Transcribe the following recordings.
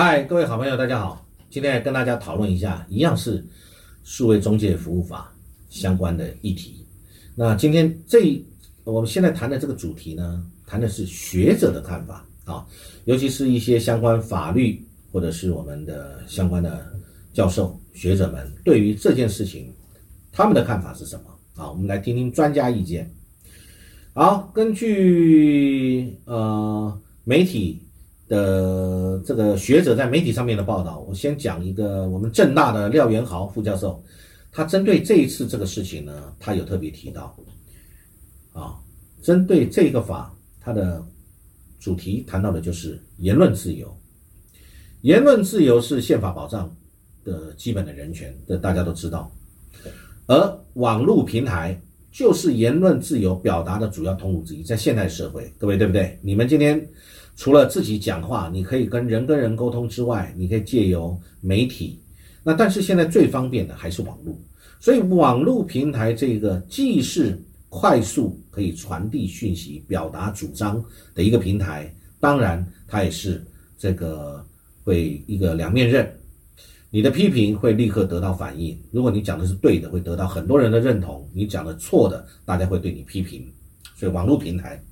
嗨，各位好朋友，大家好。今天跟大家讨论一下，一样是数位中介服务法相关的议题。那今天这我们现在谈的这个主题呢，谈的是学者的看法啊，尤其是一些相关法律或者是我们的相关的教授学者们对于这件事情他们的看法是什么啊？我们来听听专家意见。好，根据呃媒体的这个学者在媒体上面的报道，我先讲一个我们正大的廖元豪副教授，他针对这一次这个事情呢，他有特别提到，啊，针对这个法，它的主题谈到的就是言论自由，言论自由是宪法保障的基本的人权，这大家都知道，而网络平台。就是言论自由表达的主要通路之一，在现代社会，各位对不对？你们今天除了自己讲话，你可以跟人跟人沟通之外，你可以借由媒体。那但是现在最方便的还是网络，所以网络平台这个既是快速可以传递讯息、表达主张的一个平台，当然它也是这个会一个两面刃。你的批评会立刻得到反应。如果你讲的是对的，会得到很多人的认同；你讲的错的，大家会对你批评。所以，网络平台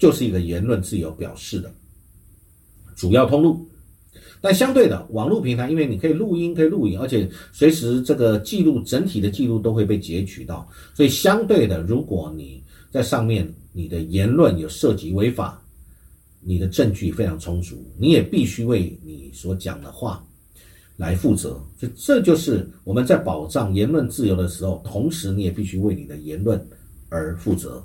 就是一个言论自由表示的主要通路。但相对的，网络平台因为你可以录音、可以录影，而且随时这个记录整体的记录都会被截取到，所以相对的，如果你在上面你的言论有涉及违法，你的证据非常充足，你也必须为你所讲的话。来负责，就这就是我们在保障言论自由的时候，同时你也必须为你的言论而负责，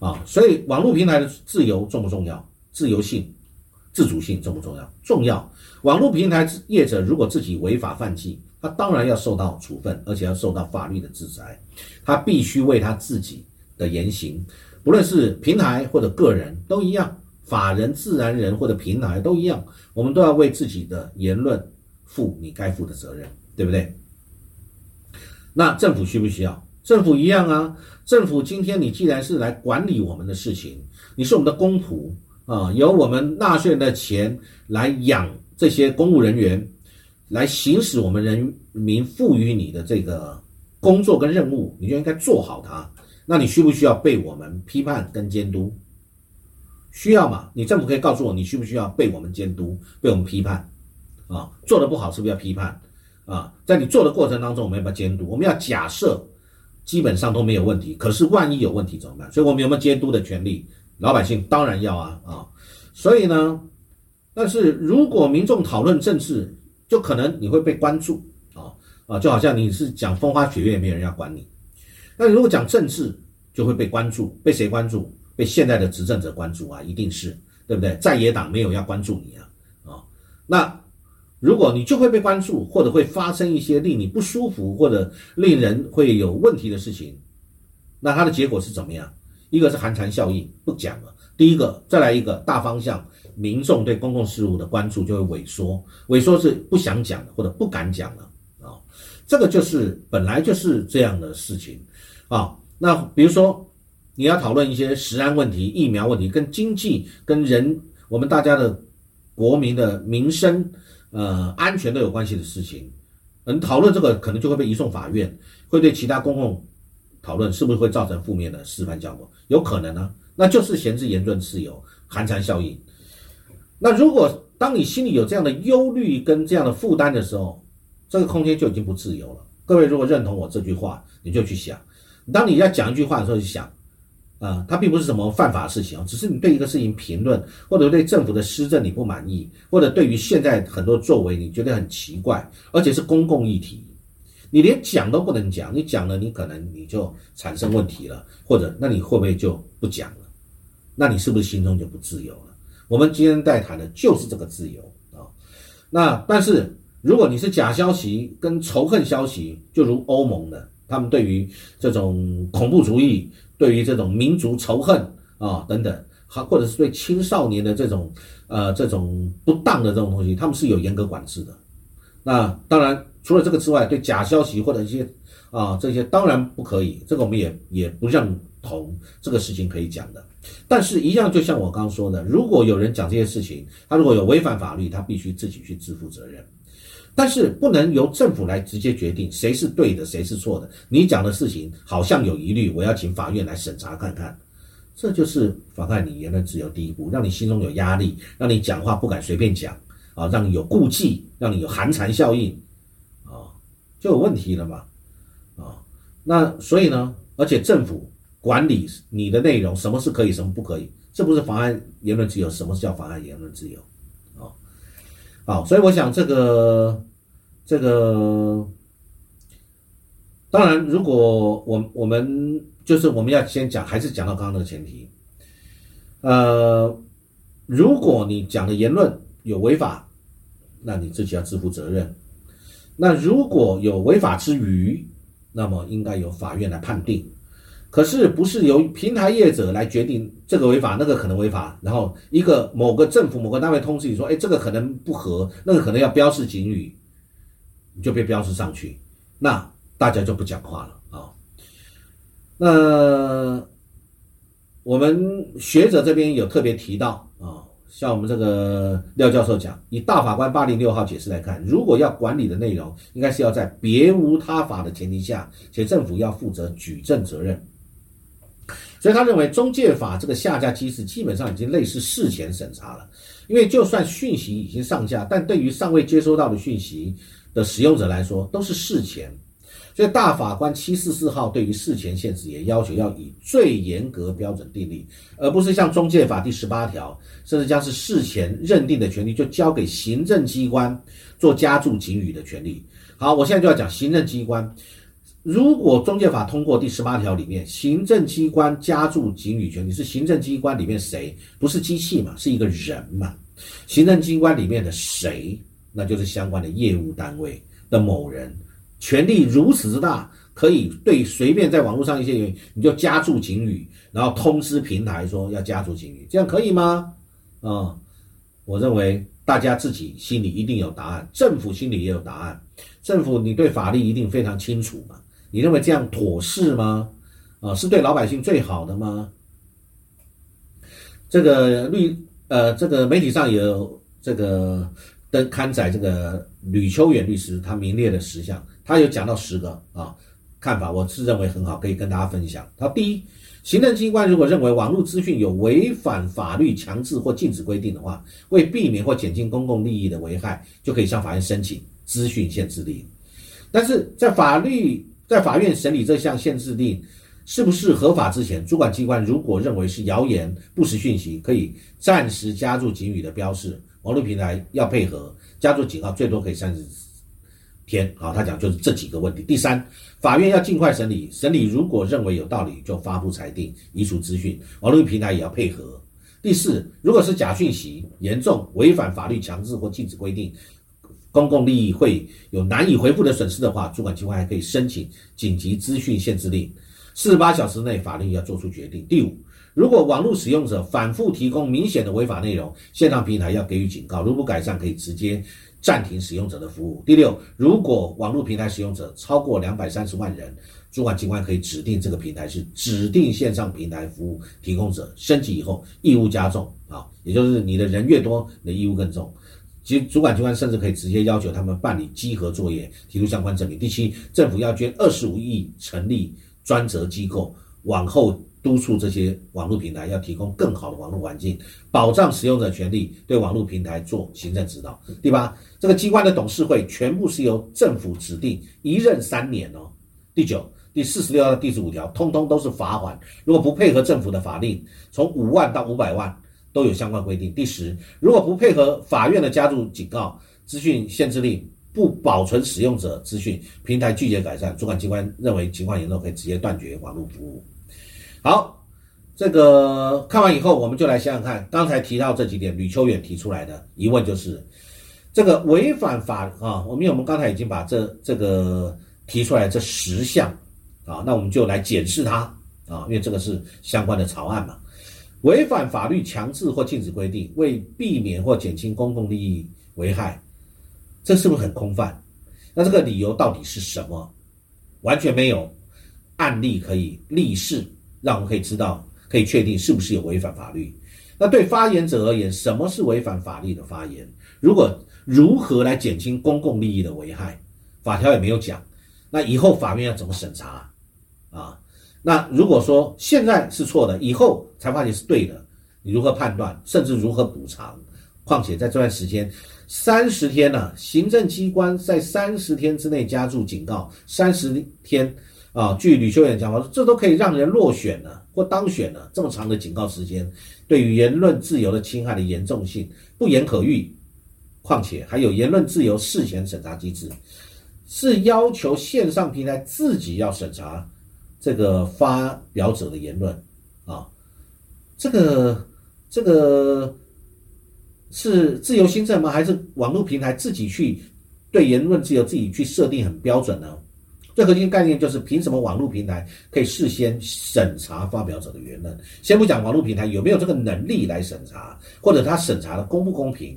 啊，所以网络平台的自由重不重要？自由性、自主性重不重要？重要。网络平台业者如果自己违法犯纪，他当然要受到处分，而且要受到法律的制裁，他必须为他自己的言行，不论是平台或者个人都一样，法人、自然人或者平台都一样，我们都要为自己的言论。负你该负的责任，对不对？那政府需不需要？政府一样啊。政府今天你既然是来管理我们的事情，你是我们的公仆啊，由我们纳税人的钱来养这些公务人员，来行使我们人民赋予你的这个工作跟任务，你就应该做好它。那你需不需要被我们批判跟监督？需要嘛？你政府可以告诉我，你需不需要被我们监督、被我们批判？啊，做的不好是不是要批判？啊，在你做的过程当中，我们要不要监督？我们要假设基本上都没有问题，可是万一有问题怎么办？所以我们有没有监督的权利？老百姓当然要啊啊！所以呢，但是如果民众讨论政治，就可能你会被关注啊啊，就好像你是讲风花雪月，没有人要管你。那如果讲政治，就会被关注，被谁关注？被现在的执政者关注啊，一定是对不对？在野党没有要关注你啊啊，那。如果你就会被关注，或者会发生一些令你不舒服或者令人会有问题的事情，那它的结果是怎么样？一个是寒蝉效应，不讲了。第一个，再来一个大方向，民众对公共事务的关注就会萎缩，萎缩是不想讲的或者不敢讲了啊。这个就是本来就是这样的事情啊。那比如说你要讨论一些食安问题、疫苗问题，跟经济、跟人我们大家的国民的民生。呃，安全都有关系的事情，嗯，讨论这个可能就会被移送法院，会对其他公共讨论是不是会造成负面的示范效果？有可能呢，那就是闲置言论自由，寒蝉效应。那如果当你心里有这样的忧虑跟这样的负担的时候，这个空间就已经不自由了。各位如果认同我这句话，你就去想，当你要讲一句话的时候，就想。啊，它并不是什么犯法的事情，只是你对一个事情评论，或者对政府的施政你不满意，或者对于现在很多作为你觉得很奇怪，而且是公共议题，你连讲都不能讲，你讲了你可能你就产生问题了，或者那你会不会就不讲了？那你是不是心中就不自由了？我们今天在谈的就是这个自由啊。那但是如果你是假消息跟仇恨消息，就如欧盟的，他们对于这种恐怖主义。对于这种民族仇恨啊等等，还或者是对青少年的这种呃这种不当的这种东西，他们是有严格管制的。那当然，除了这个之外，对假消息或者一些啊，这些当然不可以，这个我们也也不认同这个事情可以讲的。但是，一样就像我刚刚说的，如果有人讲这些事情，他如果有违反法律，他必须自己去自负责任。但是不能由政府来直接决定谁是对的，谁是错的。你讲的事情好像有疑虑，我要请法院来审查看看。这就是妨碍你言论自由第一步，让你心中有压力，让你讲话不敢随便讲啊，让你有顾忌，让你有寒蝉效应，就有问题了嘛啊。那所以呢，而且政府管理你的内容，什么是可以，什么不可以，这不是妨碍言论自由？什么叫妨碍言论自由？啊好，所以我想这个，这个，当然，如果我我们就是我们要先讲，还是讲到刚刚那个前提，呃，如果你讲的言论有违法，那你自己要自负责任。那如果有违法之余，那么应该由法院来判定。可是不是由平台业者来决定这个违法，那个可能违法，然后一个某个政府某个单位通知你说，哎，这个可能不合，那个可能要标示警语，你就被标示上去，那大家就不讲话了啊。那我们学者这边有特别提到，像我们这个廖教授讲，以大法官八零六号解释来看，如果要管理的内容，应该是要在别无他法的前提下，且政府要负责举证责任。所以他认为中介法这个下架机制基本上已经类似事前审查了，因为就算讯息已经上架，但对于尚未接收到的讯息的使用者来说都是事前。所以大法官七四四号对于事前限制也要求要以最严格标准订立，而不是像中介法第十八条，甚至将是事前认定的权利就交给行政机关做加注警语的权利。好，我现在就要讲行政机关。如果中介法通过第十八条里面，行政机关加注警语权，你是行政机关里面谁？不是机器嘛，是一个人嘛？行政机关里面的谁？那就是相关的业务单位的某人，权力如此之大，可以对随便在网络上一些人，你就加注警语，然后通知平台说要加注警语，这样可以吗？啊，我认为大家自己心里一定有答案，政府心里也有答案。政府你对法律一定非常清楚嘛？你认为这样妥适吗？啊，是对老百姓最好的吗？这个律呃，这个媒体上有这个登刊载这个吕秋远律师他名列的十项，他有讲到十个啊看法，我是认为很好，可以跟大家分享。他第一，行政机关如果认为网络资讯有违反法律强制或禁止规定的话，为避免或减轻公共利益的危害，就可以向法院申请资讯限制令。但是在法律在法院审理这项限制令是不是合法之前，主管机关如果认为是谣言、不实讯息，可以暂时加入警语的标示。网络平台要配合加入警告，最多可以三十天。好，他讲就是这几个问题。第三，法院要尽快审理，审理如果认为有道理，就发布裁定，移除资讯。网络平台也要配合。第四，如果是假讯息，严重违反法律强制或禁止规定。公共利益会有难以回复的损失的话，主管机关还可以申请紧急资讯限制令，四十八小时内法律要做出决定。第五，如果网络使用者反复提供明显的违法内容，线上平台要给予警告，如不改善，可以直接暂停使用者的服务。第六，如果网络平台使用者超过两百三十万人，主管机关可以指定这个平台是指定线上平台服务提供者，升级以后义务加重啊，也就是你的人越多，你的义务更重。其实主管机关甚至可以直接要求他们办理稽核作业，提出相关证明。第七，政府要捐二十五亿成立专责机构，往后督促这些网络平台要提供更好的网络环境，保障使用者权利，对网络平台做行政指导。第八，这个机关的董事会全部是由政府指定，一任三年哦。第九，第四十六到第十五条，通通都是罚款，如果不配合政府的法令，从五万到五百万。都有相关规定。第十，如果不配合法院的加注警告、资讯限制令，不保存使用者资讯，平台拒绝改善，主管机关认为情况严重，可以直接断绝网络服务。好，这个看完以后，我们就来想想看，刚才提到这几点，吕秋远提出来的疑问就是，这个违反法啊，我们我们刚才已经把这这个提出来这十项啊，那我们就来检视它啊，因为这个是相关的草案嘛。违反法律强制或禁止规定，为避免或减轻公共利益危害，这是不是很空泛？那这个理由到底是什么？完全没有案例可以立誓，让我们可以知道，可以确定是不是有违反法律。那对发言者而言，什么是违反法律的发言？如果如何来减轻公共利益的危害？法条也没有讲。那以后法院要怎么审查？啊，那如果说现在是错的，以后才发现是对的，你如何判断？甚至如何补偿？况且在这段时间，三十天呢，行政机关在三十天之内加注警告，三十天啊，据吕秀远讲话，这都可以让人落选了或当选了。这么长的警告时间，对于言论自由的侵害的严重性不言可喻。况且还有言论自由事前审查机制，是要求线上平台自己要审查这个发表者的言论啊，这个这个。是自由新政吗？还是网络平台自己去对言论自由自己去设定很标准呢？最核心的概念就是，凭什么网络平台可以事先审查发表者的言论？先不讲网络平台有没有这个能力来审查，或者他审查的公不公平？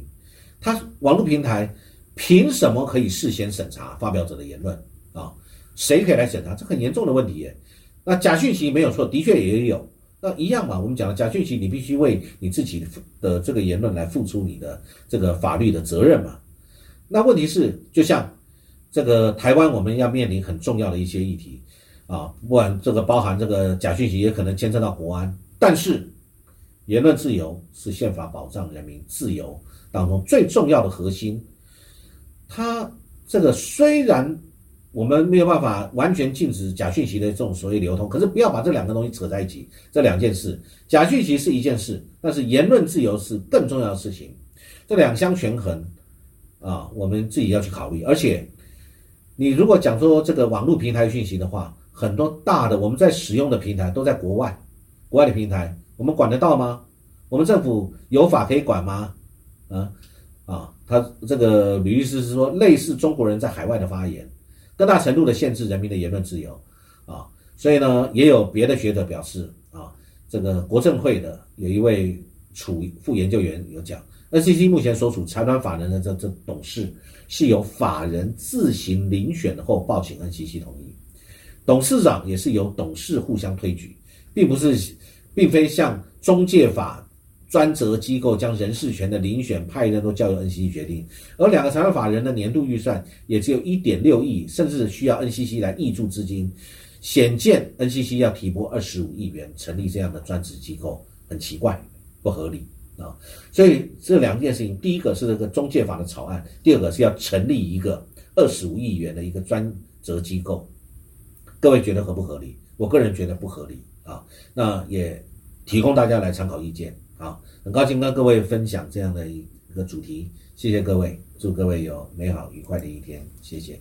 他网络平台凭什么可以事先审查发表者的言论啊？谁可以来审查？这很严重的问题。那假讯息没有错，的确也有。那一样嘛，我们讲了假讯息，你必须为你自己的这个言论来付出你的这个法律的责任嘛。那问题是，就像这个台湾，我们要面临很重要的一些议题啊，不管这个包含这个假讯息，也可能牵涉到国安。但是，言论自由是宪法保障人民自由当中最重要的核心。它这个虽然。我们没有办法完全禁止假讯息的这种所谓流通，可是不要把这两个东西扯在一起。这两件事，假讯息是一件事，但是言论自由是更重要的事情。这两相权衡啊，我们自己要去考虑。而且，你如果讲说这个网络平台讯息的话，很多大的我们在使用的平台都在国外，国外的平台我们管得到吗？我们政府有法可以管吗？啊啊，他这个吕律师是说，类似中国人在海外的发言。更大程度的限制人民的言论自由，啊，所以呢，也有别的学者表示，啊，这个国政会的有一位处副研究员有讲，NCC 目前所属财团法人的这这董事是由法人自行遴选后报请 NCC 同意，董事长也是由董事互相推举，并不是，并非像中介法。专责机构将人事权的遴选派任都交由 NCC 决定，而两个财团法人的年度预算也只有一点六亿，甚至需要 NCC 来挹注资金，显见 NCC 要提拨二十五亿元成立这样的专职机构，很奇怪，不合理啊！所以这两件事情，第一个是这个中介法的草案，第二个是要成立一个二十五亿元的一个专责机构，各位觉得合不合理？我个人觉得不合理啊！那也提供大家来参考意见。啊，很高兴跟各位分享这样的一个主题，谢谢各位，祝各位有美好愉快的一天，谢谢。